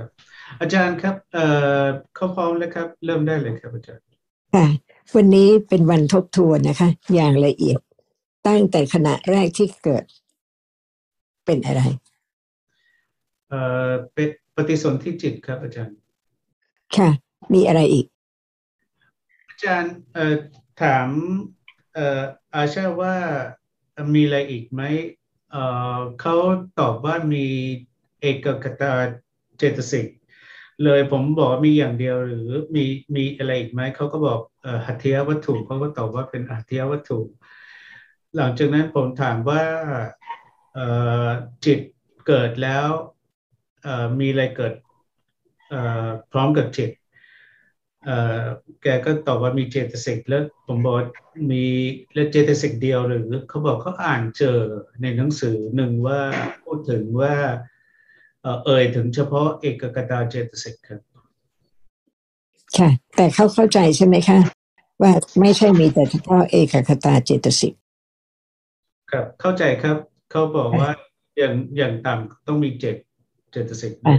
ครับ อาจารย์ครับเอ่อเขาพร้อมแล้วครับ เริ่มได้เลยครับอาจารย์ค่ะวันนี้เป็นวันทบทวนนะคะ อย่างละเอียดตั้งแต่ขณะแรกที่เกิด เป็นอะไรเอ่อเป็นปฏิสนธิจิตครับอาจารย์ ค่ะ มีอะไรอีก อาจารย์เอ่อถามเอ่ออาชาว่ามีอะไรอีกไหมเอ่อเขาตอบว่ามีเอกคตา เจตสิกเลยผมบอกมีอย่างเดียวหรือมีมีอะไรอีกไหมเขาก็บอกหัตถยวัตถุเขาก็ตอบว่าเป็นหัตถยวัตถุ หลังจากนั้นผมถามว่าจิตเกิดแล้วมีอะไรเกิดพร้อมกับจิตแกก็ตอบว่ามีเจตสิกแล้วผมบอกมีแล้วเจตสิกเดียวหรือเขาบอกเขาอ่านเจอในหนังสือหนึ่งว่าพูดถึงว่า เอ่อเอ่ยถึงเฉพาะเอกกตาเจตสิกครับค่ะ แต่เขาเข้าใจใช่ไหมคะ ว่าไม่ใช่มีแต่เฉพาะเอกคตาเจตสิกครับ เข้าใจครับ เขาบอกว่าอย่างอย่างต่ำต้องมีเจ็ดเจตสิกอะ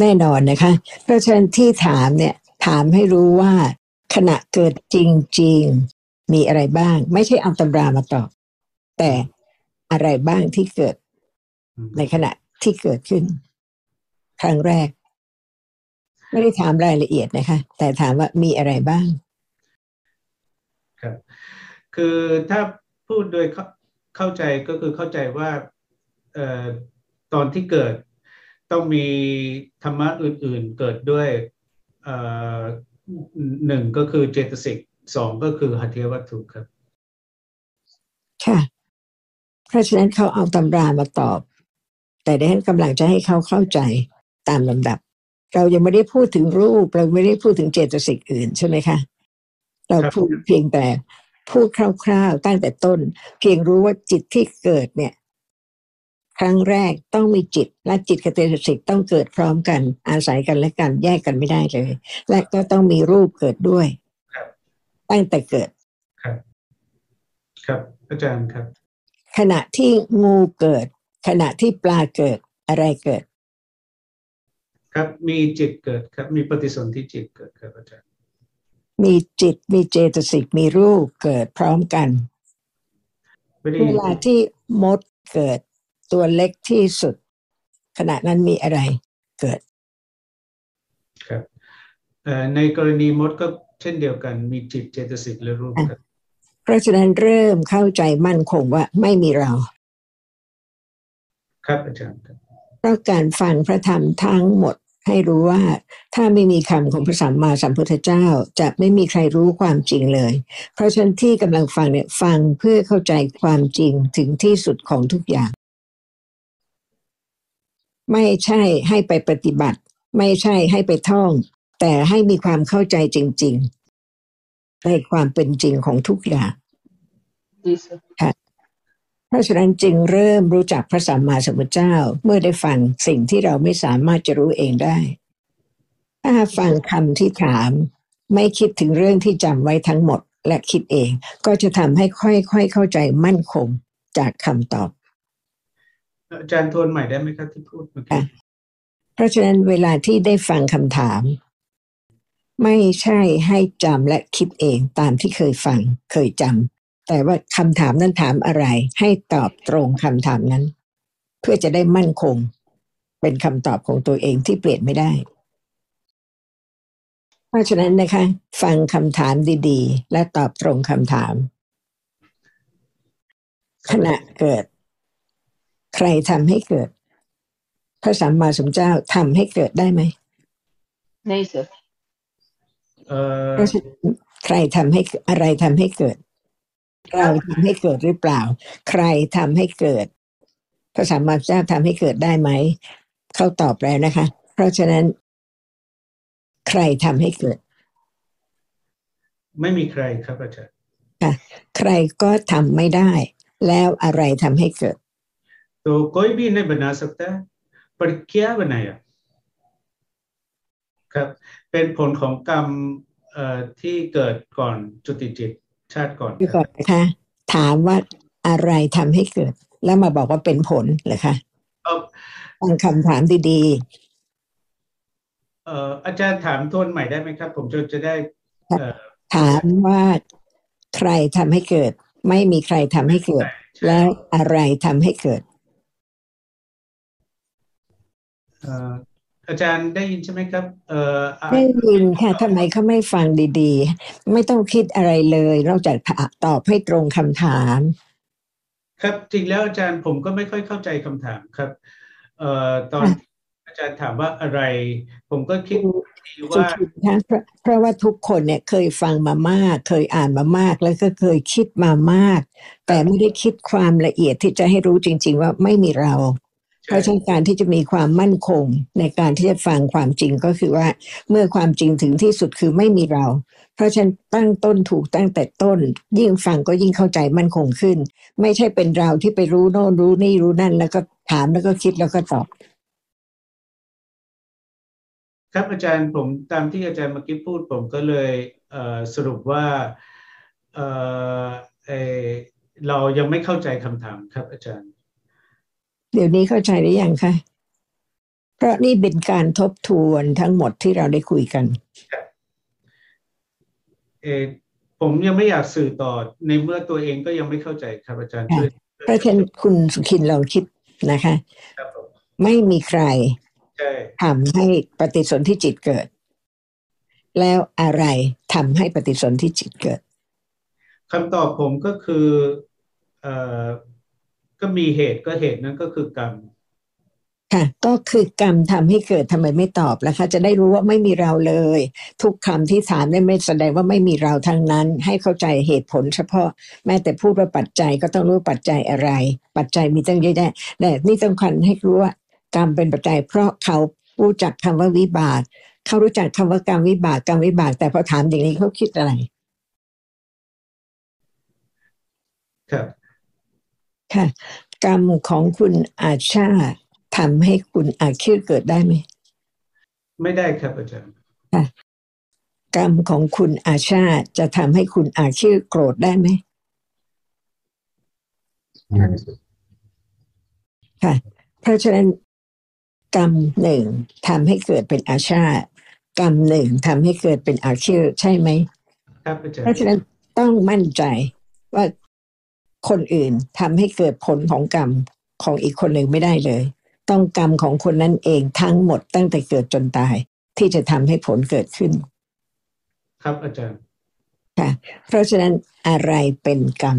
แน่นอนนะคะ เพราะฉะนั้นที่ถามเนี่ย ถามให้รู้ว่าขณะเกิดจริง ๆ มีอะไรบ้าง ไม่ใช่เอาตำรามาตอบ แต่อะไรบ้างที่เกิดอืมในขณะที่เกิดขึ้น ครั้งแรก ไม่ได้ถามรายละเอียดนะคะ แต่ถามว่ามีอะไรบ้าง ครับ คือถ้าพูดโดยเข้าเข้าใจก็คือเข้าใจว่าเอ่อตอนที่เกิดต้องมีธรรมะอื่น ๆ เกิดด้วยเอ่อหนึ่งก็คือเจตสิกสองก็คือหัตถยวัตถุครับ ค่ะเพราะฉะนั้นเขาเอาตำรามาตอบ แต่ดิฉันกำลังจะให้เขาเข้าใจ ตามลำดับ เรายังไม่ได้พูดถึงรูป เราไม่ได้พูดถึงเจตสิกอื่นใช่ไหมคะ เราครับพูดเพียงแต่พูดคร่าวๆ ตั้งแต่ต้น เพียงรู้ว่าจิตที่เกิดเนี่ย ครั้งแรกต้องมีจิต และจิตกับเจตสิกต้องเกิดพร้อมกัน อาศัยกันและกันแยกกันไม่ได้เลย และก็ต้องมีรูปเกิดด้วยครับตั้งแต่เกิดครับ ครับอาจารย์ครับ ขณะที่งูเกิด ขณะที่ปลาเกิดอะไรเกิด ครับ มีจิตเกิดครับ มีปฏิสนธิจิตเกิดครับอาจารย์ มีจิตมีเจตสิกมีรูปเกิดพร้อมกันไม่ได้เวลาที่มดเกิดตัวเล็กที่สุด ขณะนั้นมีอะไรเกิด ครับเอ่อในกรณีมดก็เช่นเดียวกัน มีจิตเจตสิกและรูปครับเพราะฉะนั้นเริ่มเข้าใจมั่นคงว่าไม่มีเรา ครับอาจารย์ครับเพราะการฟังพระธรรมทั้งหมด ให้รู้ว่าถ้าไม่มีคำของพระสัมมาสัมพุทธเจ้าจะไม่มีใครรู้ความจริงเลย เพราะฉะนั้นที่กำลังฟังเนี่ยฟังเพื่อเข้าใจความจริงถึงที่สุดของทุกอย่าง ไม่ใช่ให้ไปปฏิบัติ ไม่ใช่ให้ไปท่อง แต่ให้มีความเข้าใจจริง ๆ ในความเป็นจริงของทุกอย่างค่ะ เพราะฉะนั้นจึงเริ่มรู้จักพระสัมมาสัมพุทธเจ้า เมื่อได้ฟังสิ่งที่เราไม่สามารถจะรู้เองได้ ถ้าฟังคำที่ถาม ไม่คิดถึงเรื่องที่จำไว้ทั้งหมดและคิดเอง ก็จะทำให้ค่อยๆเข้าใจมั่นคงจากคำตอบ อาจารย์ทวนใหม่ได้ไหมครับที่พูดเมื่อกี้ค่ะเพราะฉะนั้นเวลาที่ได้ฟังคำถาม ไม่ใช่ให้จำและคิดเองตามที่เคยฟังเคยจำ แต่ว่าคำถามนั้นถามอะไร ให้ตอบตรงคำถามนั้น เพื่อจะได้มั่นคง เป็นคำตอบของตัวเองที่เปลี่ยนไม่ได้ เพราะฉะนั้นนะคะ ฟังคำถามดีๆ และตอบตรงคำถาม ขณะเกิด ใครทำให้เกิด พระสัมมาสัมพุทธเจ้าทำให้เกิดได้ไหมไม่สิใครทำให้อะไรทำให้เกิด เราทำให้เกิดหรือเปล่า ใครทำให้เกิด พระสัมมาสัมพุทธเจ้าทำให้เกิดได้ไหม เขาตอบแล้วนะคะ เพราะฉะนั้น ใครทำให้เกิด ไม่มีใครครับอาจารย์ ใครก็ทำไม่ได้ แล้วอะไรทำให้เกิด तो कोई भी नहीं बना सकता पर क्या बनाया ครับ เป็นผลของกรรมเอ่อที่เกิดก่อนจุติจิต ชาติก่อนดูคก่รัอบนนะคะ ถามว่าอะไรทำให้เกิด แล้วมาบอกว่าเป็นผลเหรอคะเอาฟังคำถามดีเอ่ออาจารย์ถามทวนใหม่ได้ไหมครับ ผมจะจะได้เอ่อถามว่าใครทำให้เกิด ไม่มีใครทำให้เกิด แล้วอะไรทำให้เกิดเอ่ออาจารย์ได้ยินใช่ไหมครับ เอ่ออะได้ยินค่ะทำไมเขาไม่ฟังดีๆ ไม่ต้องคิดอะไรเลยนอกจากตอบให้ตรงคำถาม ครับจริงแล้วอาจารย์ผมก็ไม่ค่อยเข้าใจคำถามครับ เอ่อตอนค่ะอาจารย์ถามว่าอะไร ผมก็คิดดีสุว่าขินคะเพราะเพราะว่าทุกคนเนี่ยเคยฟังมามาก เคยอ่านมามาก แล้วก็เคยคิดมามาก แต่ไม่ได้คิดความละเอียดที่จะให้รู้จริง ๆ ว่าไม่มีเรา เพราะฉะนั้นการที่จะมีความมั่นคงในการที่จะฟังความจริงก็คือว่า เมื่อความจริงถึงที่สุดคือไม่มีเรา เพราะฉะนั้นตั้งต้นถูกตั้งแต่ต้น ยิ่งฟังก็ยิ่งเข้าใจมั่นคงขึ้น ไม่ใช่เป็นเราที่ไปรู้โน่นรู้นี่รู้นั่น แล้วก็ถามแล้วก็คิดแล้วก็ตอบ ครับอาจารย์ผมตามที่อาจารย์เมื่อกี้พูดผมก็เลยเสรุปว่าเเเรายังไม่เข้าใจคำถามครับอาจารย์ เดี๋ยวนี้เข้าใจหรือยังคะเพราะนี่เป็นการทบทวนทั้งหมดที่เราได้คุยกันเออผมยังไม่อยากสื่อต่อในเมื่อตัวเองก็ยังไม่เข้าใจครับอาจารย์ช่วยเพราะฉะนั้นคุณสุขินลองคิดนะคะครับผมไม่มีใครใช่ทำให้ปฏิสนธิจิตเกิด แล้วอะไรทำให้ปฏิสนธิจิตเกิดคำตอบผมก็คือเอ่อ ก็มีเหตุก็เหตุนั้นก็คือกรรมค่ะก็คือกรรมทำให้เกิดทำไมไม่ตอบล่ะคะ จะได้รู้ว่าไม่มีเราเลย ทุกคำที่ถามได้ไม่แสดงว่าไม่มีเราทั้งนั้น ให้เข้าใจเหตุผลเฉพาะ แม้แต่พูดว่าปัจจัยก็ต้องรู้ว่าปัจจัยอะไร ปัจจัยมีตั้งเยอะแยะแต่นี่ต้องคันให้รู้ว่ากรรมเป็นปัจจัย เพราะเขารู้จักคำว่าวิบากเขารู้จักคำว่ากรรมวิบากกรรมวิบาก แต่พอถามอย่างนี้เขาคิดอะไร ครับ ค่ะ กรรมของคุณอาชาทำให้คุณอาคิดเกิดได้ไหม ไม่ได้ครับอาจารย์กรรมของคุณอาชาจะทำให้คุณอาคิดโกรธได้ไหมง่ายสุดค่ะ เพราะฉะนั้นกรรมหนึ่งทำให้เกิดเป็นอาชากรรมหนึ่งทำให้เกิดเป็นอาคิดใช่ไหมครับอาจารเพราะย์ฉะนั้นต้องมั่นใจว่า คนอื่นทำให้เกิดผลของกรรมของอีกคนหนึ่งไม่ได้เลย ต้องกรรมของคนนั้นเองทั้งหมดตั้งแต่เกิดจนตาย ที่จะทำให้ผลเกิดขึ้น ครับอาจารย์ค่ะเพราะฉะนั้นอะไรเป็นกรรม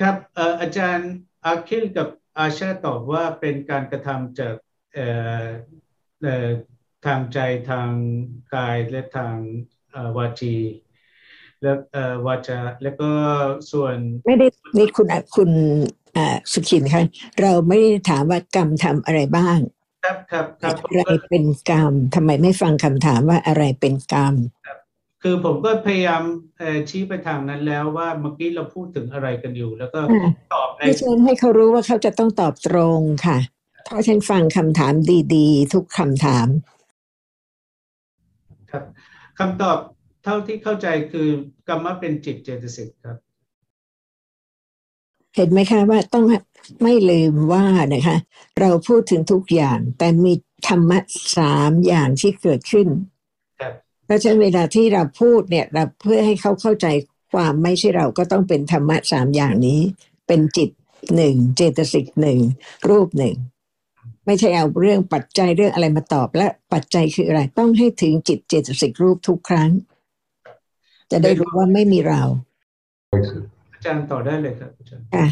ครับเอ่ออาจารย์อาคิลกับอาชาตอบว่าเป็นการกระทำจากเอ่อเอ่อทางใจทางกายและทางเอ่อวาจี และเอ่อวาจาแล้วก็ส่วนไม่ได้นี่คุณอะคุณอ่าสุขินคะเราไม่ได้ถามว่ากรรมทำอะไรบ้าง ครับครับครับผมอะไรก็เป็นกรรมทำไมไม่ฟังคำถามว่าอะไรเป็นกรรมคือผมก็พยายามเอ่อชี้ไปทางนั้นแล้วว่าเมื่อกี้เราพูดถึงอะไรกันอยู่ แล้วก็อ่าตอบในเพราะฉะนั้นให้เขารู้ว่าเขาจะต้องตอบตรงค่ะ เพราะฉันฟังคำถามดี ๆ ทุกคำถาม ครับคำตอบ เท่าที่เข้าใจคือกรรมะเป็นจิตเจตสิกครับ เห็นไหมคะว่าต้องไม่ลืมว่านะคะ เราพูดถึงทุกอย่างแต่มีธรรมะสามอย่างที่เกิดขึ้นครับเพราะฉะนั้นเวลาที่เราพูดเนี่ยเราเพื่อให้เขาเข้าใจความไม่ใช่เราก็ต้องเป็นธรรมะสามอย่างนี้ เป็นจิตหนึ่งเจตสิกหนึ่งรูปหนึ่งไม่ใช่เอาเรื่องปัจจัยเรื่องอะไรมาตอบและปัจจัยคืออะไร ต้องให้ถึงจิตเจตสิกรูปทุกครั้ง จะได้รู้ว่าไม่มีเราง่ายสุดอาจารย์ต่อได้เลยครับอาจารย์ค่ะ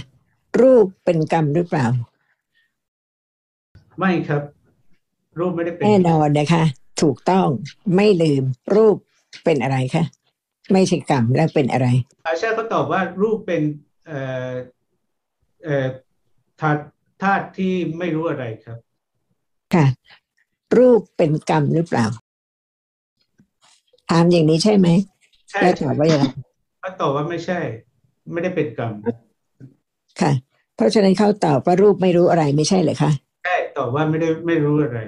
รูปเป็นกรรมหรือเปล่า ไม่ครับ รูปไม่ได้เป็นแน่นอนนะคะ ถูกต้องไม่ลืม รูปเป็นอะไรคะไม่ใช่กรรมแล้วเป็นอะไร อาชาก็ตอบว่ารูปเป็นเอ่อเอ่อธาตุธาตุที่ไม่รู้อะไรครับ ค่ะ รูปเป็นกรรมหรือเปล่าถามอย่างนี้ใช่ไหม ใช่แล้วตอบว่าอย่างไรเขาตอบว่าไม่ใช่ ไม่ได้เป็นกรรมค่ะ เพราะฉะนั้นเขาตอบว่ารูปไม่รู้อะไรไม่ใช่เหรอคะใช่ตอบว่าไม่ได้ไม่รู้อะไร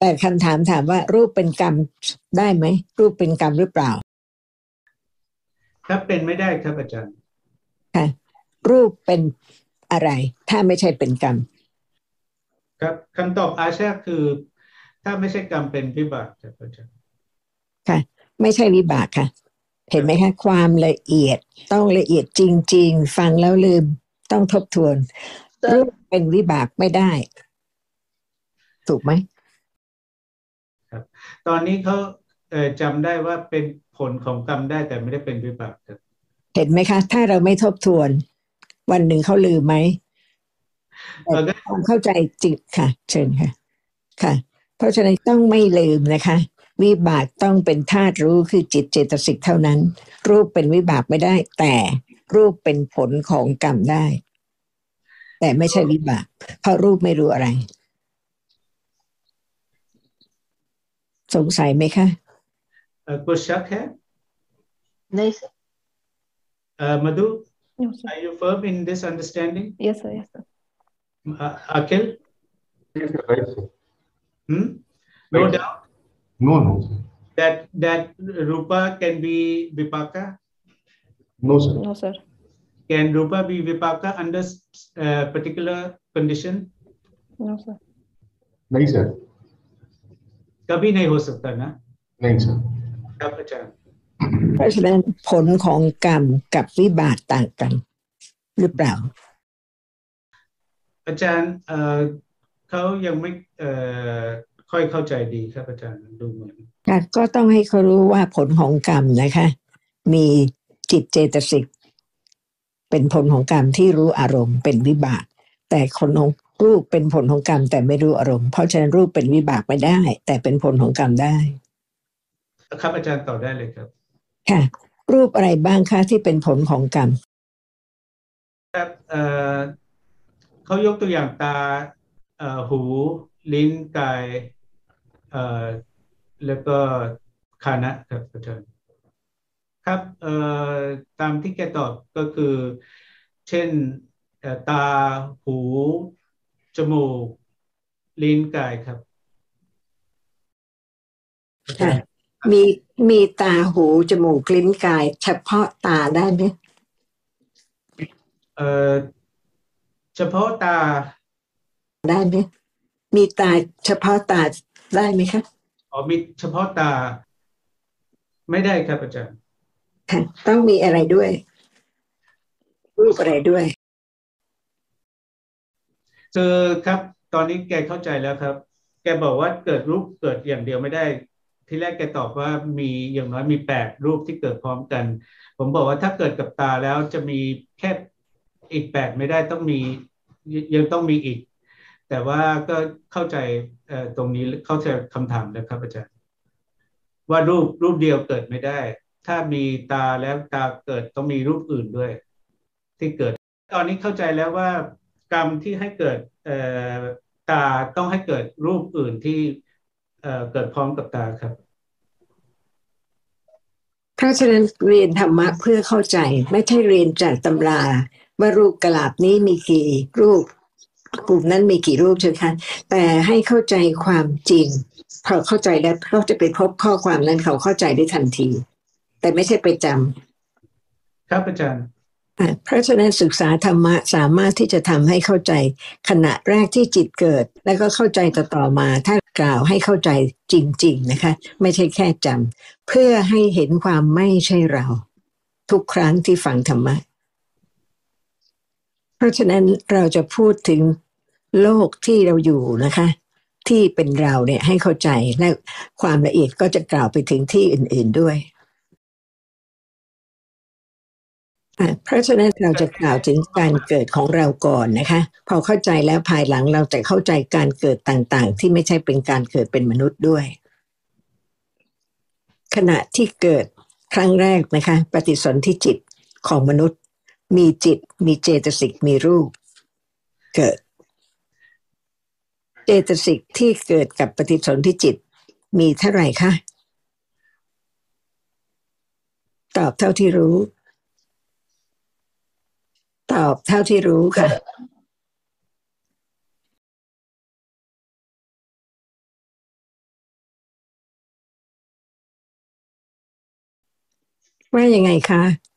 แต่คำถามถามว่ารูปเป็นกรรมได้ไหมรูปเป็นกรรมหรือเปล่าครับเป็นไม่ได้ครับอาจารย์ค่ะรูปเป็นอะไร ถ้าไม่ใช่เป็นกรรม ครับคำตอบอาชาคือ ถ้าไม่ใช่กรรมเป็นวิบากครับอาจารย์ค่ะ ไม่ใช่วิบากค่ะ เห็นไหมคะความละเอียดต้องละเอียดจริง ๆ ฟังแล้วลืมต้องทบทวน Sir. รูปเป็นวิบากไม่ได้ ถูกไหมตอนนี้เขาเอ่อจำได้ว่าเป็นผลของกรรมได้แต่ไม่ได้เป็นวิบากครับเห็นไหมคะ ถ้าเราไม่ทบทวน วันหนึ่งเขาลืมไหมเออก็ความเข้าใจจิตค่ะ เชิญค่ะ ค่ะ เพราะฉะนั้นต้องไม่ลืมนะคะ วิบากต้องเป็นธาตุรู้คือจิตเจตสิกเท่านั้น รูปเป็นวิบากไม่ได้ แต่รูปเป็นผลของกรรมได้ แต่ไม่ใช่วิบาก เพราะรูปไม่รู้อะไร สงสัยไหมคะคุณชักแค่ไ Uh, Madhu, yes, are you firm in this understanding? Yes, sir. Yes, sir. Uh, Akhil? Yes, sir. hmm No doubt? No, no, sir. that that rupa can be vipaka No, sir. No, sir. can rupa be vipaka under uh, particular condition No, sir. नहीं sir कभी नहीं हो सकता ना नहीं सरครับอาจารย์ เพราะฉะนั้นผลของกรรมกับวิบากต่างกัน หรือเปล่า อาจารย์เอ่อเขายังไม่เอ่อ ค่อยเข้าใจดีครับอาจารย์ดูเหมือนค่ะก็ต้องให้เขารู้ว่าผลของกรรมนะคะ มีจิตเจตสิกเป็นผลของกรรมที่รู้อารมณ์เป็นวิบาก แต่คนของรูปเป็นผลของกรรมแต่ไม่รู้อารมณ์เพราะฉะนั้นรูปเป็นวิบากไม่ได้ แต่เป็นผลของกรรมได้ ครับอาจารย์ตอบได้เลยครับ ค่ะ รูปอะไรบ้างคะที่เป็นผลของกรรมครับเอ่อเขายกตัวอย่างตาเอ่อหู ลิ้นกาย เอ่อแล้วก็คานะครับอาจารย์ครับเอ่อตามที่แกตอบก็คือ เช่นเอ่อตาหู จมูก ลิ้นกายครับอาจารย์มีมีตาหู จมูก ลิ้นกาย เฉพาะตาได้ไหมเอ่อเฉพาะตาได้ไหมมีตาเฉพาะตา ได้ไหมคะอ๋อมีเฉพาะตา ไม่ได้ครับอาจารย์ค่ะต้องมีอะไรด้วย รูปอะไรด้วยคือครับ ตอนนี้แกเข้าใจแล้วครับ แกบอกว่าเกิดรูปเกิดอย่างเดียวไม่ได้ ที่แรกแกตอบว่ามีอย่างน้อยมีแปดรูปที่เกิดพร้อมกัน ผมบอกว่าถ้าเกิดกับตาแล้วจะมีแค่อีกแปดไม่ได้ต้องมี ยังต้องมีอีก แต่ว่าก็เข้าใจตรงนี้เข้าใจคำถามแล้วครับอาจารย์ ว่ารูปรูปเดียวเกิดไม่ได้ ถ้ามีตาแล้วตาเกิดต้องมีรูปอื่นด้วย ที่เกิด ตอนนี้เข้าใจแล้วว่ากรรมที่ให้เกิดตาต้องให้เกิดรูปอื่นที่เกิดพร้อมกับตาครับเพราะฉะนั้นเรียนธรรมะเพื่อเข้าใจ ไม่ใช่เรียนจากตำราว่ารูปกระลาบนี้มีกี่รูป กลุ่มนั้นมีกี่รูปใช่ไหมคะแต่ให้เข้าใจความจริงพอเข้าใจแล้วเขาจะไปพบข้อความนั้นเขาเข้าใจได้ทันที แต่ไม่ใช่ไปจำครับอาจารย์อะเพราะฉะนั้นศึกษาธรรมะสามารถที่จะทำให้เข้าใจขณะแรกที่จิตเกิด แล้วก็เข้าใจต่อต่อมา ถ้ากล่าวให้เข้าใจจริง ๆนะคะ ไม่ใช่แค่จำเพื่อให้เห็นความไม่ใช่เรา ทุกครั้งที่ฟังธรรมะ เพราะฉะนั้นเราจะพูดถึงโลกที่เราอยู่นะคะ ที่เป็นเราเนี่ยให้เข้าใจและความละเอียดก็จะกล่าวไปถึงที่อื่น ๆด้วยเพราะฉะนั้นเราจะกล่าวถึงการเกิดของเราก่อนนะคะ พอเข้าใจแล้วภายหลังเราจะเข้าใจการเกิดต่างๆ ที่ไม่ใช่เป็นการเกิดเป็นมนุษย์ด้วย ขณะที่เกิดครั้งแรกนะคะ ปฏิสนธิจิตของมนุษย์ มีจิต มีเจตสิก มีรูป เกิด เจตสิกที่เกิดกับปฏิสนธิจิต มีเท่าไหร่คะ ตอบเท่าที่รู้ ตอบเท่าที่รู้ค่ะว่ายังไงคะ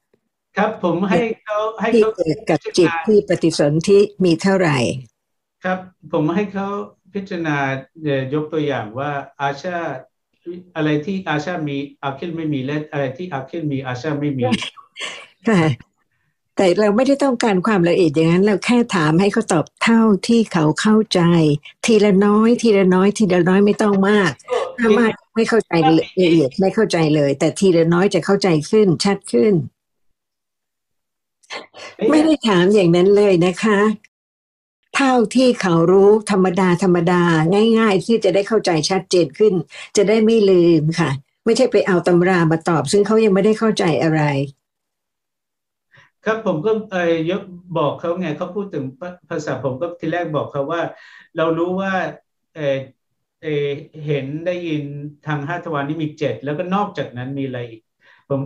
ครับผมให้เขาให้ที่เขาเกิดกับจิตที่ปฏิสนธิมีเท่าไหร่ ครับ ผมให้เขาพิจารณาเอ่อยกตัวอย่างว่าอาชาอะไรที่อาชามีอาคิลไม่มีและอะไรที่อาคิลมีอาชาไม่มีค่ะแต่เราไม่ได้ต้องการความละเอียดอย่างนั้น เราแค่ถามให้เขาตอบเท่าที่เขาเข้าใจ ทีละน้อย ทีละน้อย ทีละน้อยไม่ต้องมากถ้ามากไม่เข้าใจละเอียดไม่เข้าใจเลย แต่ทีละน้อยจะเข้าใจขึ้นชัดขึ้น ไม่ได้ถามอย่างนั้นเลยนะคะ เท่าที่เขารู้ธรรมดาธรรมดาง่าย ๆ ที่จะได้เข้าใจชัดเจนขึ้น จะได้ไม่ลืมค่ะ ไม่ใช่ไปเอาตำรามาตอบ ซึ่งเขายังไม่ได้เข้าใจอะไร ครับผมก็เอ่ยยกบอกเขาไงเขาพูดถึงภาภาษาผมก็ทีแรกบอกเขาว่า เรารู้ว่าเออเออเห็นได้ยินทางห้าทวารนี่มีเจ็ดแล้วก็นอกจากนั้นมีอะไรอีกผม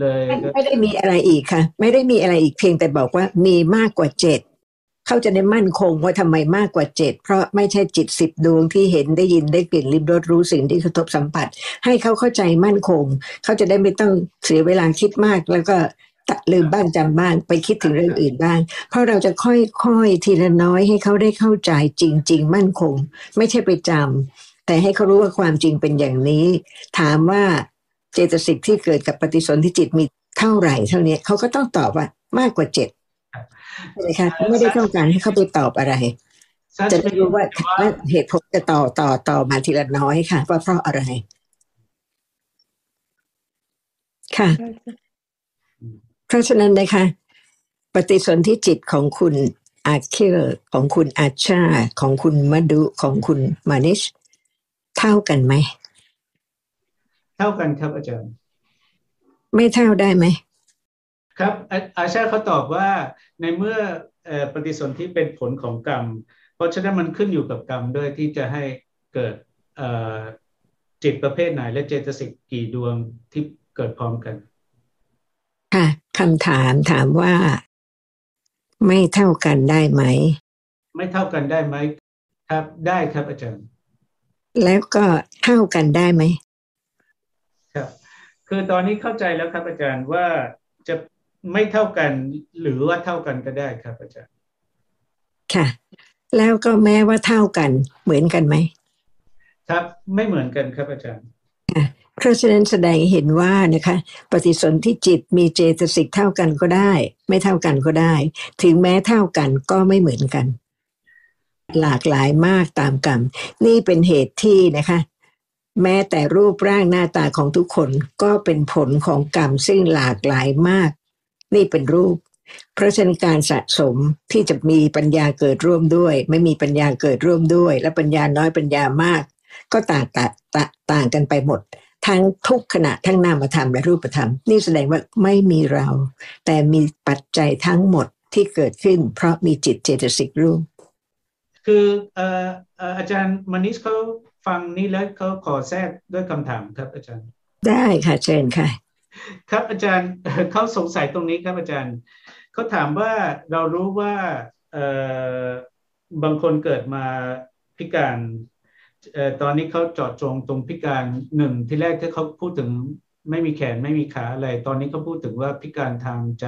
เลยไม่ไม่ได้มีอะไรอีกค่ะ ไม่ได้มีอะไรอีกเพียงแต่บอกว่ามีมากกว่าเจ็ดเขาจะได้มั่นคงว่าทำไมมากกว่าเจ็ดเพราะไม่ใช่จิตสิบดวงที่เห็นได้ยินได้กลิ่นลิ้มรสรู้สิ่งที่กระทบสัมผัส ให้เขาเข้าใจมั่นคง เขาจะได้ไม่ต้องเสียเวลาคิดมากแล้วก็ตัดลืมบ้างจำบ้างไปคิดถึงเรื่องอื่นบ้าง เพราะเราจะค่อยๆทีละน้อยให้เขาได้เข้าใจจริง ๆ มั่นคง ไม่ใช่ไปจำแต่ให้เขารู้ว่าความจริงเป็นอย่างนี้ ถามว่า เจตสิกที่เกิดกับปฏิสนธิจิตมีเท่าไหร่เท่านี้เขาก็ต้องตอบว่ามากกว่าเจ็ดใช่ไหมคะไม่ได้ต้องการให้เขาไปตอบอะไร จะได้รู้ว่าว่าเหตุผลจะต่อต่อต่อมาทีละน้อยค่ะว่าเพราะอะไร ค่ะ Gracias. เพราะฉะนั้นนะคะ ปฏิสนธิจิตของคุณอาเคลของคุณอาชา ของคุณมดุของคุณมานิช เท่ากันไหม เท่ากันครับอาจารย์ ไม่เท่าได้ไหมครับอาอาชาเขาตอบว่าในเมื่อเอ่อปฏิสนธิเป็นผลของกรรม เพราะฉะนั้นมันขึ้นอยู่กับกรรมด้วยที่จะให้เกิดเอ่อจิตประเภทไหน และเจตสิกกี่ดวงที่เกิดพร้อมกัน ค่ะคำถามถามว่า ไม่เท่ากันได้ไหม ไม่เท่ากันได้ไหมครับได้ครับอาจารย์ แล้วก็เท่ากันได้ไหมครับ คือตอนนี้เข้าใจแล้วครับอาจารย์ว่าจะไม่เท่ากันหรือว่าเท่ากันก็ได้ครับอาจารย์ ค่ะ แล้วก็แม้ว่าเท่ากันเหมือนกันไหมครับไม่เหมือนกันครับอาจารย์เพราะฉะนั้นแสดงให้เห็นว่านะคะ ปฏิสนธิจิตมีเจตสิกเท่ากันก็ได้ ไม่เท่ากันก็ได้ ถึงแม้เท่ากันก็ไม่เหมือนกัน หลากหลายมากตามกรรม นี่เป็นเหตุที่นะคะ แม้แต่รูปร่างหน้าตาของทุกคนก็เป็นผลของกรรมซึ่งหลากหลายมาก นี่เป็นรูป เพราะฉะนั้นการสะสมที่จะมีปัญญาเกิดร่วมด้วย ไม่มีปัญญาเกิดร่วมด้วย และปัญญาน้อยปัญญามาก ก็ต่างต่างต่างต่างกันไปหมด ทั้งทุกขณะทั้งนามธรรมและรูปธรรม นี่แสดงว่าไม่มีเรา แต่มีปัจจัยทั้งหมดที่เกิดขึ้น เพราะมีจิตเจตสิกรูป คืออออาจารย์มณิชเขา ฟังนี้แล้วเขาขอแทรกด้วยคำถามครับอาจารย์ ได้ค่ะเชิญค่ะ ครับอาจารย์เขาสงสัยตรงนี้ครับอาจารย์เขาถามว่าเรารู้ว่าเอ่อบางคนเกิดมาพิการเอ่อตอนนี้เขาเจาะจงตรงพิการหนึ่งที่แรกที่เขาพูดถึงไม่มีแขนไม่มีขาอะไร ตอนนี้เขาพูดถึงว่าพิการทางใจ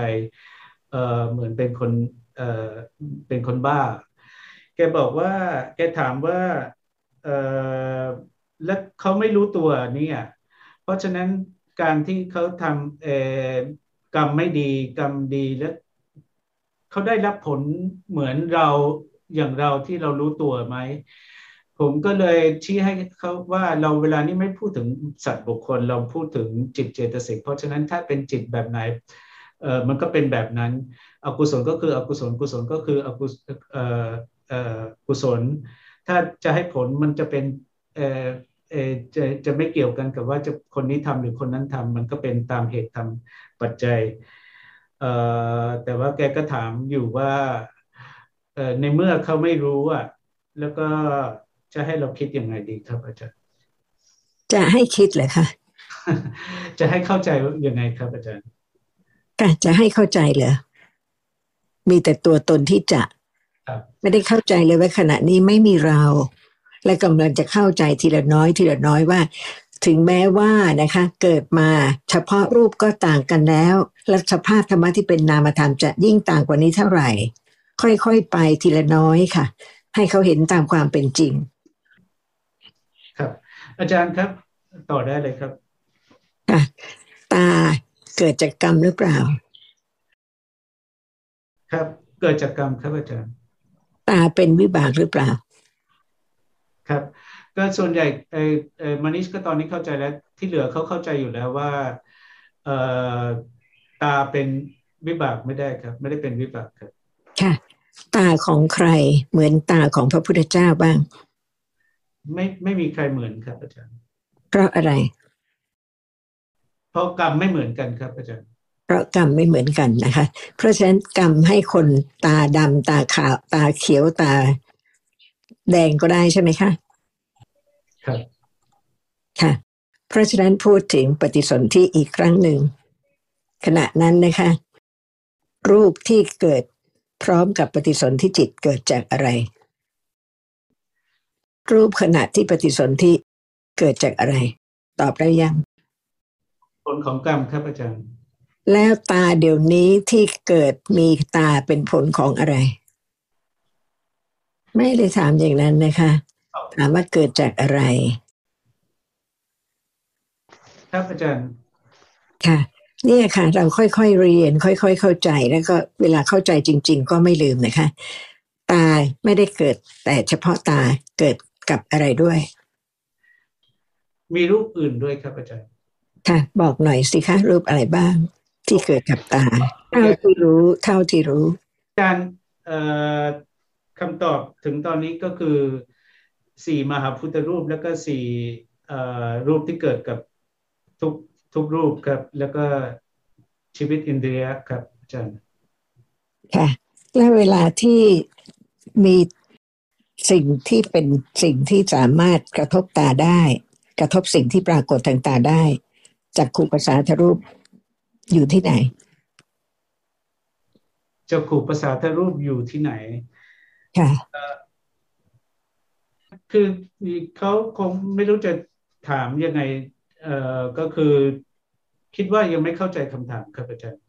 เอ่อเหมือนเป็นคนเอ่อเป็นคนบ้า แกบอกว่าแกถามว่าเอ่อ แล้วเขาไม่รู้ตัวเนี่ยเพราะฉะนั้นการที่เขาทำกรรมไม่ดีกรรมดีแล้วเขาได้รับผลเหมือนเราอย่างเราที่เรารู้ตัวไหม ผมก็เลยชี้ให้เขาว่าเราเวลานี้ไม่พูดถึงสัตว์บุคคล เราพูดถึงจิตเจตสิกเพราะฉะนั้นถ้าเป็นจิตแบบไหนเออมันก็เป็นแบบนั้น อกุศลก็คืออกุศลกุศลก็คืออกุศเอ่อเอ่อกุศล ถ้าจะให้ผลมันจะเป็นเอ่อเอ่อจะจะไม่เกี่ยวกันกับว่าจะคนนี้ทำหรือคนนั้นทำมันก็เป็นตามเหตุตามปัจจัยเอ่อแต่ว่าแกก็ถามอยู่ว่าเอ่อในเมื่อเขาไม่รู้อะแล้วก็จะให้เราคิดยังไงดีครับอาจารย์ จะให้คิดเลยค่ะ จะให้เข้าใจยังไงครับอาจารย์ก็จะให้เข้าใจเหรอมีแต่ตัวตนที่จะครับ ไม่ได้เข้าใจเลยว่าขณะนี้ไม่มีเรา และกำลังจะเข้าใจทีละน้อยทีละน้อยว่า ถึงแม้ว่านะคะ เกิดมาเฉพาะรูปก็ต่างกันแล้ว และสภาพธรรมะที่เป็นนามธรรมจะยิ่งต่างกว่านี้เท่าไหร่ ค่อยๆไปทีละน้อยค่ะ ให้เขาเห็นตามความเป็นจริง ครับ อาจารย์ครับ ต่อได้เลยครับค่ะตาเกิดจากกรรมหรือเปล่า ครับ เกิดจากกรรมครับอาจารย์ ตาเป็นวิบากหรือเปล่า ครับ ก็ส่วนใหญ่เออเออมานิชก็ตอนนี้เข้าใจแล้ว ที่เหลือเขาเข้าใจอยู่แล้วว่าเอ่อตาเป็นวิบากไม่ได้ครับ ไม่ได้เป็นวิบากครับ ค่ะ ตาของใครเหมือนตาของพระพุทธเจ้าบ้าง ไม่ไม่มีใครเหมือนครับอาจารย์ เพราะอะไร เพราะกรรมไม่เหมือนกันครับอาจารย์ เพราะกรรมไม่เหมือนกันนะคะ เพราะฉะนั้นกรรมให้คนตาดำตาขาวตาเขียวตา แดงก็ได้ใช่ไหมคะครับค่ะ เพราะฉะนั้นพูดถึงปฏิสนธิอีกครั้งหนึ่ง ขณะนั้นนะคะ รูปที่เกิดพร้อมกับปฏิสนธิจิตเกิดจากอะไร รูปขณะที่ปฏิสนธิเกิดจากอะไร ตอบได้ยัง ผลของกรรมครับอาจารย์ แล้วตาเดี๋ยวนี้ที่เกิดมีตาเป็นผลของอะไร ไม่ได้ถามอย่างนั้นนะคะ ถามว่าเกิดจากอะไร ครับอาจารย์ค่ะ เนี่ยค่ะ เราค่อยๆเรียน ค่อย ๆ เข้าใจแล้วก็เวลาเข้าใจจริง ๆ ก็ไม่ลืมนะคะ ตาไม่ได้เกิด แต่เฉพาะตาเกิดกับอะไรด้วย มีรูปอื่นด้วยครับอาจารย์ค่ะ บอกหน่อยสิคะรูปอะไรบ้าง ที่เกิดกับตาเท่าที่รู้เท่าที่รู้อาจารย์เอ่อคำตอบถึงตอนนี้ก็คือสี่มหาพุทธรูปแล้วก็สี่เอ่อรูปที่เกิดกับทุกทุกรูปครับ แล้วก็ชีวิตอินเดียครับอาจารย์ค่ะและเวลาที่มีสิ่งที่เป็นสิ่งที่สามารถกระทบตาได้ กระทบสิ่งที่ปรากฏทางตาได้จากคูปสาทรูป อยู่ที่ไหน เจ้าขู่ภาษาทรูปอยู่ที่ไหน ค่ะคือเขาคงไม่รู้จะถามยังไง เอ่อก็คือ คิดว่ายังไม่เข้าใจคำถามครับอาจารย์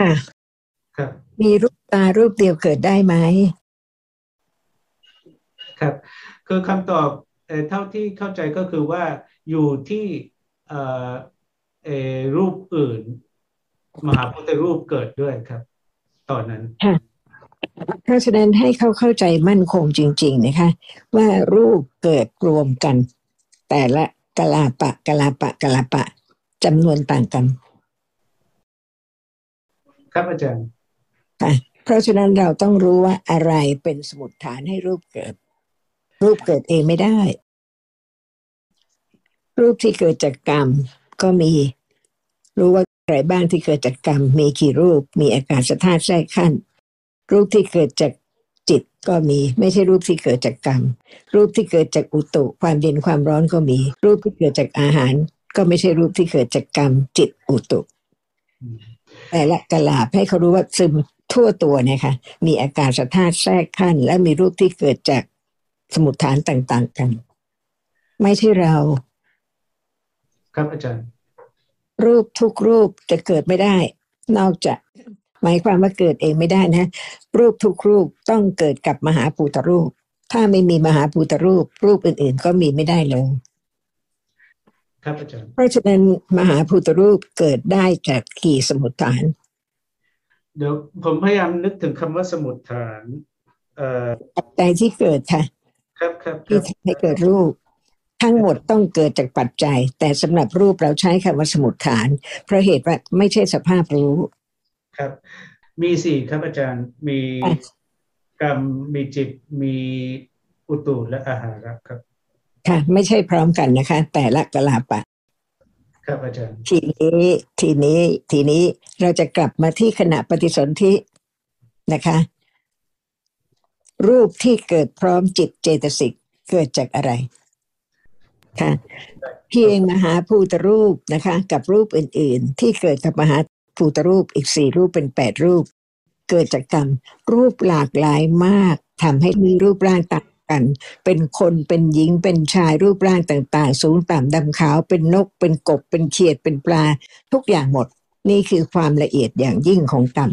ค่ะครับ มีรูปตารูปเดียวเกิดได้ไหมครับ คือคำตอบเอ่อเท่าที่เข้าใจก็คือว่าอยู่ที่เอ่อเอ่อ รูปอื่น มหาพุทธรูปเกิดด้วยครับ ตอนนั้นเพราะฉะนั้นให้เขาเข้าใจมั่นคงจริง ๆ นะคะ ว่ารูปเกิดรวมกัน แต่ละกะลาปะกะลาปะกะลาปะจำนวนต่างกัน ครับอาจารย์ค่ะเพราะฉะนั้นเราต้องรู้ว่าอะไรเป็นสมุดฐานให้รูปเกิด รูปเกิดเองไม่ได้ รูปที่เกิดจากกรรมก็มีรู้ว่าอะไรบ้างที่เกิดจากกรรม มีกี่รูปมีอากาศธาตุแทรกขั้น รูปที่เกิดจากจิตก็มี ไม่ใช่รูปที่เกิดจากกรรม รูปที่เกิดจากอุตุความเย็นความร้อนก็มี รูปที่เกิดจากอาหาร ก็ไม่ใช่รูปที่เกิดจากกรรม จิตอุตุแต่ละกะลาบให้เขารู้ว่าซึมทั่วตัวเนี่ยค่ะมีอากาศธาตุแทรกขั้น และมีรูปที่เกิดจากสมุดฐานต่าง ๆ กัน ไม่ใช่เรา ครับอาจารย์ รูปทุกรูปจะเกิดไม่ได้ นอกจากหมายความว่าเกิดเองไม่ได้นะ รูปทุกรูปต้องเกิดกับมหาภูตรูป ถ้าไม่มีมหาภูตรูป รูปอื่น ๆ ก็มีไม่ได้เลย ครับอาจารย์เพราะฉะนั้นมหาภูตรูปเกิดได้จากกี่สมุดฐาน เดี๋ยวผมพยายามนึกถึงคำว่าสมุดฐาน เอ่อปัจจัยที่เกิดค่ะ ครับครับคที่รับทำให้เกิดรูป ทั้งหมดต้องเกิดจากปัจจัย แต่สำหรับรูปเราใช้คำว่าสมุดฐาน เพราะเหตุว่าไม่ใช่สภาพรู้ครับ มีสี่ครับอาจารย์มีค่ะกรรมมีจิตมีอุตุและอาหาระครับ ค่ะ ไม่ใช่พร้อมกันนะคะ แต่ละกะลาปะ ครับอาจารย์ ทีนี้ทีนี้ทีนี้เราจะกลับมาที่ขณะปฏิสนธินะคะ รูปที่เกิดพร้อมจิตเจตสิกเกิดจากอะไร ค่ะเพียงมหาภูตรูปนะคะ กับรูปอื่น ๆ ที่เกิดกับมหาภูตรูปอีกสี่รูปเป็นแปดรูป เกิดจากกรรมรูปหลากหลายมากทำให้มีรูปร่างต่างกัน เป็นคนเป็นหญิงเป็นชายรูปร่างต่าง ๆ สูงต่ำดำขาวเป็นนก เป็นกบ เป็นเขียดเป็นปลา ทุกอย่างหมด นี่คือความละเอียดอย่างยิ่งของกรรม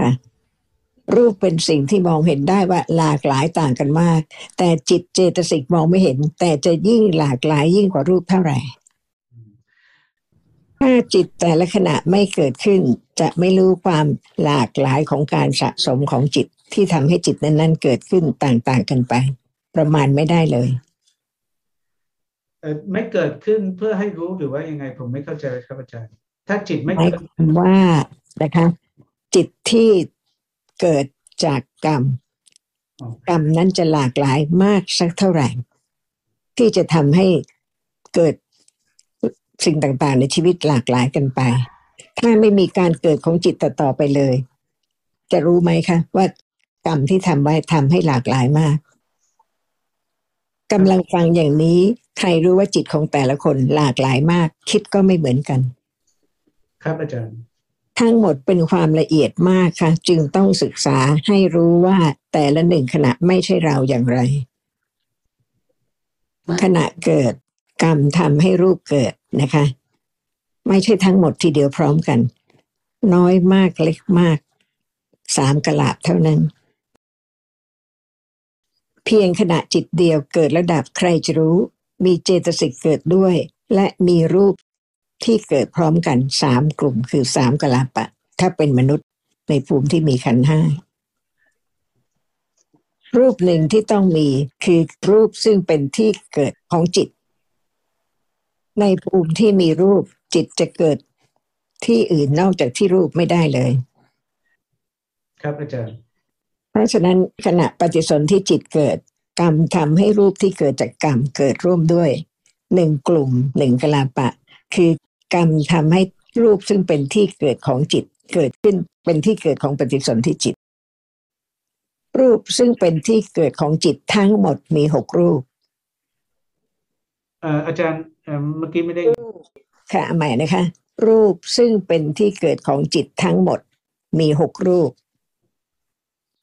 ค่ะ รูปเป็นสิ่งที่มองเห็นได้ว่าหลากหลายต่างกันมาก แต่จิตเจตสิกมองไม่เห็น แต่จะยิ่งหลากหลายยิ่งกว่ารูปเท่าไหร่ ถ้าจิตแต่ละขณะไม่เกิดขึ้น จะไม่รู้ความหลากหลายของการสะสมของจิตที่ทำให้จิตนั้นๆ เกิดขึ้นต่างๆกันไป ประมาณไม่ได้เลยเอ่อไม่เกิดขึ้นเพื่อให้รู้หรือว่ายังไงผมไม่เข้าใจครับอาจารย์ ถ้าจิตไม่หมายเกิดความว่านะคะจิตที่ เกิดจากกรรมอ๋อกรรมนั้นจะหลากหลายมากสักเท่าไหร่ ที่จะทำให้เกิดสิ่งต่างๆ ในชีวิตหลากหลายกันไป ถ้าไม่มีการเกิดของจิตต่อๆไปเลย จะรู้ไหมคะ ว่ากรรมที่ทำไว้ทำให้หลากหลายมากกำลังฟังอย่างนี้ ใครรู้ว่าจิตของแต่ละคนหลากหลายมาก คิดก็ไม่เหมือนกัน ครับอาจารย์ ทั้งหมดเป็นความละเอียดมากค่ะ จึงต้องศึกษาให้รู้ว่าแต่ละหนึ่งขณะไม่ใช่เราอย่างไร ขณะเกิดกรรมทำให้รูปเกิดนะคะ ไม่ใช่ทั้งหมดทีเดียวพร้อมกัน น้อยมากเล็กมาก สามกะลาบเท่านั้น เพียงขณะจิตเดียวเกิดระดับใครจะรู้ มีเจตสิกเกิดด้วย และมีรูป ที่เกิดพร้อมกันสามกลุ่มคือสามกะลาปะ ถ้าเป็นมนุษย์ในภูมิที่มีขันธ์ห้ารูปหนึ่งที่ต้องมีคือรูปซึ่งเป็นที่เกิดของจิต ในภูมิที่มีรูปจิตจะเกิดที่อื่นนอกจากที่รูปไม่ได้เลย ครับอาจารย์ เพราะฉะนั้นขณะปฏิสนธิจิตเกิด กรรมทำให้รูปที่เกิดจากกรรมเกิดร่วมด้วยหนึ่งกลุ่มหนึ่งกลาปะ คือ กรรมทำให้รูปซึ่งเป็นที่เกิดของจิตเกิดขึ้นเป็นที่เกิดของปฏิสนธิจิต รูปซึ่งเป็นที่เกิดของจิตทั้งหมดมีหกรูปเอ่ออาจารย์เอ่อเมื่อกี้ไม่ได้ค่ะเอาใหม่นะคะ รูปซึ่งเป็นที่เกิดของจิตทั้งหมด มีหกรูป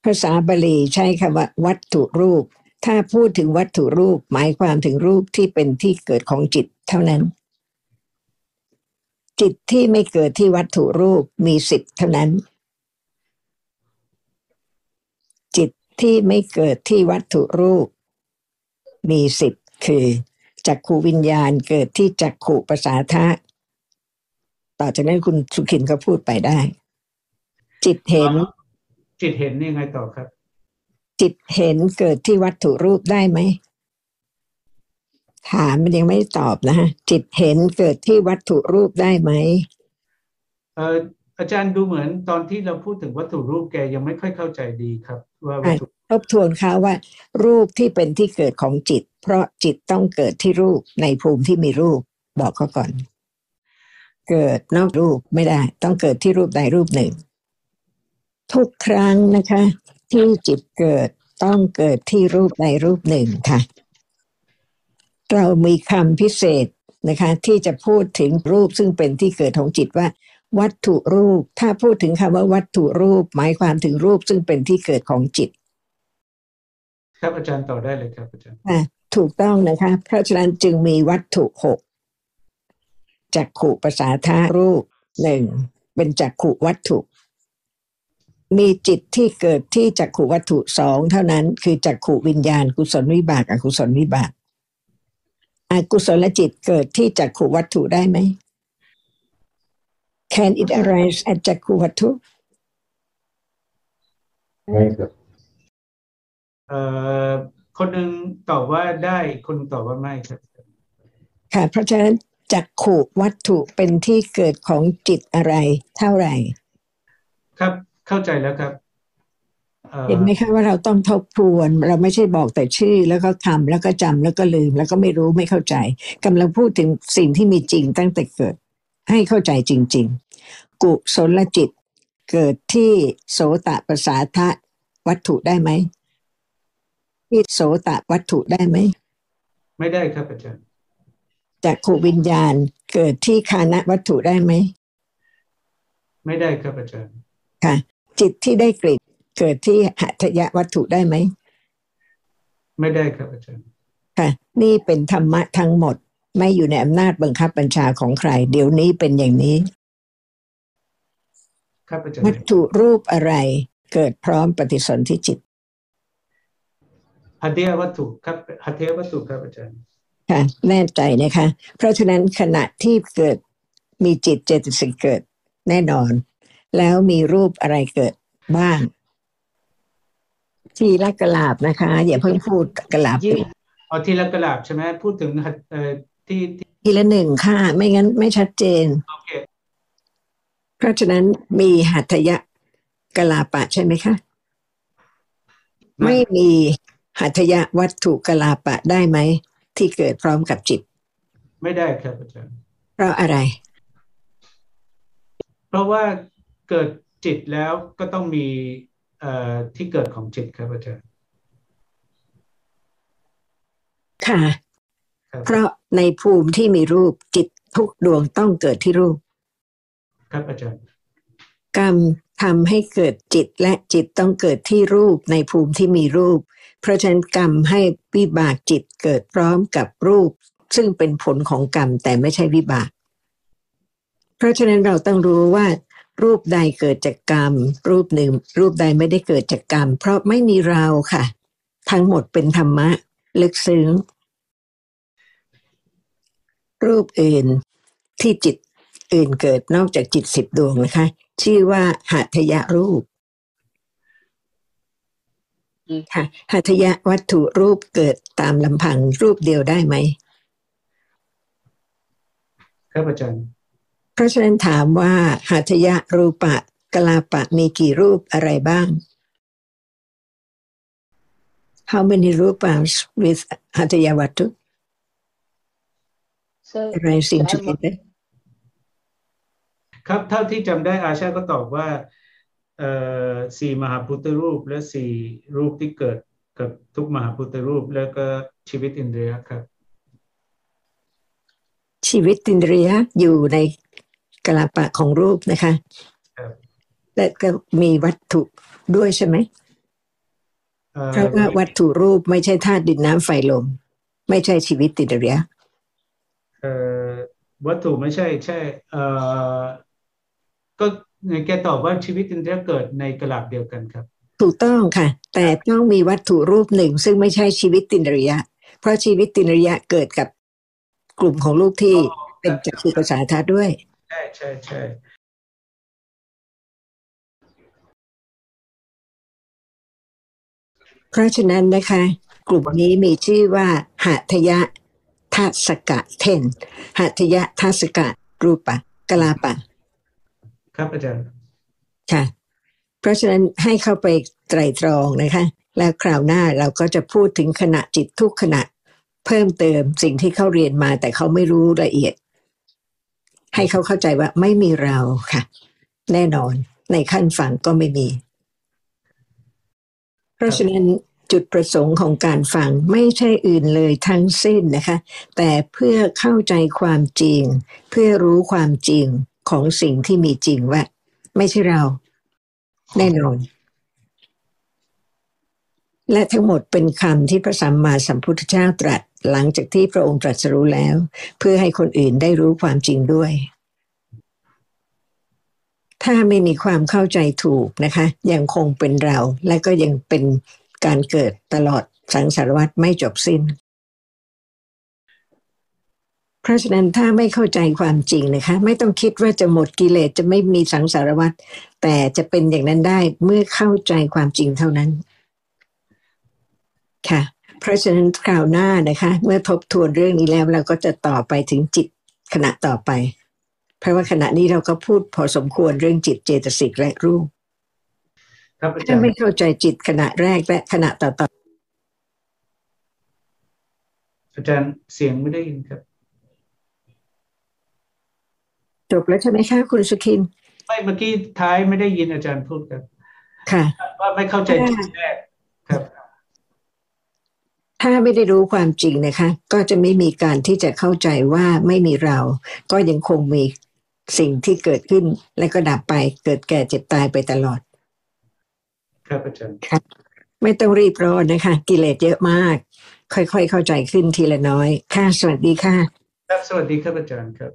ภาษาบาลีใช้คำว่า วัตถุรูป ถ้าพูดถึงวัตถุรูปหมายความถึงรูปที่เป็นที่เกิดของจิตเท่านั้น จิตที่ไม่เกิดที่วัตถุรูปมีสิบเท่านั้น จิตที่ไม่เกิดที่วัตถุรูป มีสิบคือจักขูวิญญาณเกิดที่จักขุภาษาทะ ต่อจากนั้นคุณสุขินก็พูดไปได้ จิตเห็น จิตเห็นนี่ยังไงต่อครับ จิตเห็นเกิดที่วัตถุรูปได้ไหม ถามมันยังไม่ได้ตอบนะฮะจิตเห็นเกิดที่วัตถุรูปได้ไหมเอ่ออาจารย์ดูเหมือนตอนที่เราพูดถึงวัตถุรูปแกยังไม่ค่อยเข้าใจดีครับ ว่าวัตถุทบทวนค่ะว่า รูปที่เป็นที่เกิดของจิต เพราะจิตต้องเกิดที่รูปในภูมิที่มีรูป บอกเขาก่อน เกิดนอกรูปไม่ได้ ต้องเกิดที่รูปใดรูปหนึ่ง ทุกครั้งนะคะ ที่จิตเกิดต้องเกิดที่รูปใดรูปหนึ่งค่ะ เรามีคำพิเศษนะคะที่จะพูดถึงรูปซึ่งเป็นที่เกิดของจิตว่า วัตถุรูป ถ้าพูดถึงคำว่าวัตถุรูป หมายความถึงรูปซึ่งเป็นที่เกิดของจิต ครับอาจารย์ต่อได้เลยครับอาจารย์อะถูกต้องนะคะเพราะฉะนั้นจึงมีวัตถุหกจักขุภาษาทารูปหนึ่งเป็นจักขุวัตถุ มีจิตที่เกิดที่จักขุวัตถุสองเท่านั้นคือจักขุวิญญาณ กุศลวิบากอกุศลวิบาก อกุศลจิตเกิดที่จักขุวัตถุได้ไหม Can it arise at จักขุวัตถุ Right, sir. เอ่อคนหนึ่งตอบว่าได้อีกคนตอบว่าไม่ครับค่ะ เพราะฉะนั้นจักขุวัตถุเป็นที่เกิดของจิตอะไรเท่าไหร่ ครับเข้าใจแล้วครับ เอ่อเห็นไหมคะว่าเราต้องทบทวน เราไม่ใช่บอกแต่ชื่อแล้วก็ทำแล้วก็จำแล้วก็ลืม แล้วก็ไม่รู้ไม่เข้าใจกำลังพูดถึงสิ่งที่มีจริงตั้งแต่เกิด ให้เข้าใจจริง ๆ กุศลจิต เกิดที่โสตประสาทะวัตถุได้ไหมที่โสตวัตถุได้ไหมไม่ได้ครับอาจารย์จากขูวิญญาณเกิดที่คานะวัตถุได้ไหมไม่ได้ครับอาจารย์ค่ะ จิตที่ได้กลิ่น เกิดที่หัตถยวัตถุได้ไหม ไม่ได้ครับอาจารย์ค่ะ นี่เป็นธรรมะทั้งหมด ไม่อยู่ในอำนาจบังคับบัญชาของใคร เดี๋ยวนี้เป็นอย่างนี้ครับอาจารย์วัตถุรูปอะไร เกิดพร้อมปฏิสนธิจิตหัตถยวัตถุครับหัตถยวัตถุครับอาจารย์ค่ะแน่ใจนะคะ เพราะฉะนั้นขณะที่เกิดมีจิตเจตสิกเกิดแน่นอน แล้วมีรูปอะไรเกิดบ้าง ทีละกลาบนะคะอย่าเพิ่งพูดกลาบยืดเอาทีละกระลาบใช่ไหมพูดถึงหัตเอ่อที่ที่ทีละหนึ่งค่ะ ไม่งั้นไม่ชัดเจนโอเคเพราะฉะนั้นมีหัตถยะกลาปะใช่ไหมคะ ไม่มีหัตถยะวัตถุกลาปะได้ไหม ที่เกิดพร้อมกับจิต ไม่ได้ครับอาจารย์เพราะอะไร เพราะว่าเกิดจิตแล้วก็ต้องมีเอ่อ ที่เกิดของจิตครับอาจารย์ค่ะครับเพราะในภูมิที่มีรูปจิตทุกดวงต้องเกิดที่รูป ครับอาจารย์ กรรมทำให้เกิดจิตและจิตต้องเกิดที่รูปในภูมิที่มีรูป เพราะฉะนั้นกรรมให้วิบากจิตเกิดพร้อมกับรูป ซึ่งเป็นผลของกรรมแต่ไม่ใช่วิบาก เพราะฉะนั้นเราต้องรู้ว่า รูปใดเกิดจากกรรม รูปหนึ่ง รูปใดไม่ได้เกิดจากกรรม เพราะไม่มีเราค่ะ ทั้งหมดเป็นธรรมะ ลึกซึ้ง รูปอื่นที่จิตอื่นเกิดนอกจากจิตสิบดวงนะคะ ชื่อว่าหัตถยรูปค่ะหัตถยวัตถุรูปเกิดตามลำพังรูปเดียวได้ไหมครับอาจารย์ ราะฉะนั้นถามว่าหัตถยรูปะกลาปะมีกี่รูปอะไรบ้าง How many rupas with หัตถยวัตถุ so arising Brahma- together ครับเท่าที่จำได้อาชาก็ตอบว่าเอ่อสี่มหาพุทธรูป และสี่รูปที่เกิดกับทุกมหาพุทธรูป แล้วก็ชีวิตอินเดียครับ ชีวิตตินเรียอยู่ใน กลาปะของรูปนะคะครับและก็มีวัตถุด้วยใช่ไหมเอ่อเพราะว่าวัตถุรูปไม่ใช่ธาตุดินน้ำไฟลม ไม่ใช่ชีวิตตินเรียเอ่อวัตถุไม่ใช่ ใช่ เอ่อก็แกตอบว่าชีวิตอินเดียเกิดในกระลาบเดียวกันครับ ถูกต้องค่ะ แต่ต้องมีวัตถุรูปหนึ่ง ซึ่งไม่ใช่ชีวิตตินเรียเพราะชีวิตตินเรียเกิดกับกลุ่มของรูปที่เป็นจักรุภาษาธาตุด้วย ใช่ใช่ใช่เพราะฉะนั้นนะคะ กลุ่มนี้มีชื่อว่าหัตถยะทัศกะเทนหัตถยะทัศกะรูปะกลาปะ ครับอาจารย์ค่ะ เพราะฉะนั้นให้เข้าไปไตรตรองนะคะ แล้วคราวหน้าเราก็จะพูดถึงขณะจิตทุกขณะ เพิ่มเติมสิ่งที่เขาเรียนมาแต่เขาไม่รู้ละเอียด ให้เขาเข้าใจว่าไม่มีเราค่ะ แน่นอนในขั้นฝังก็ไม่มี เพราะฉะนั้นจุดประสงค์ของการฟังไม่ใช่อื่นเลยทั้งสิ้นนะคะ แต่เพื่อเข้าใจความจริง เพื่อรู้ความจริงของสิ่งที่มีจริงว่า ไม่ใช่เรา แน่นอน และทั้งหมดเป็นคำที่พระสัมมาสัมพุทธเจ้าตรัส หลังจากที่พระองค์ตรัสรู้แล้ว เพื่อให้คนอื่นได้รู้ความจริงด้วย ถ้าไม่มีความเข้าใจถูกนะคะ ยังคงเป็นเราและก็ยังเป็นการเกิดตลอดสังสารวัฏไม่จบสิ้น เพราะฉะนั้นถ้าไม่เข้าใจความจริงนะคะ ไม่ต้องคิดว่าจะหมดกิเลสจะไม่มีสังสารวัฏแต่จะเป็นอย่างนั้นได้เมื่อเข้าใจความจริงเท่านั้น ค่ะ เพราะฉะนั้นคราวหน้านะคะ เมื่อทบทวนเรื่องนี้แล้วเราก็จะต่อไปถึงจิตขณะต่อไป เพราะว่าขณะนี้เราก็พูดพอสมควรเรื่องจิตเจตสิกและรูปครับอาจาถ้ารย์ไม่เข้าใจจิตขณะแรกและขณะต่อต่ออาจารย์เสียงไม่ได้ยินครับ จบแล้วใช่ไหมคะคุณสุขิน ไม่เมื่อกี้ท้ายไม่ได้ยินอาจารย์พูดครับ ค่ะ ว่าไม่เข้าใจจุดแรกครับ ถ้าไม่ได้รู้ความจริงนะคะ ก็จะไม่มีการที่จะเข้าใจว่าไม่มีเรา ก็ยังคงมีสิ่งที่เกิดขึ้นและก็ดับไปเกิดแก่เจ็บตายไปตลอด ครับอาจารย์ไม่ต้องรีบร้อนนะคะ กิเลสเยอะมาก ค่อยๆ เข้าใจขึ้นทีละน้อย ค่ะ สวัสดีค่ะ ครับ สวัสดีครับอาจารย์ครับ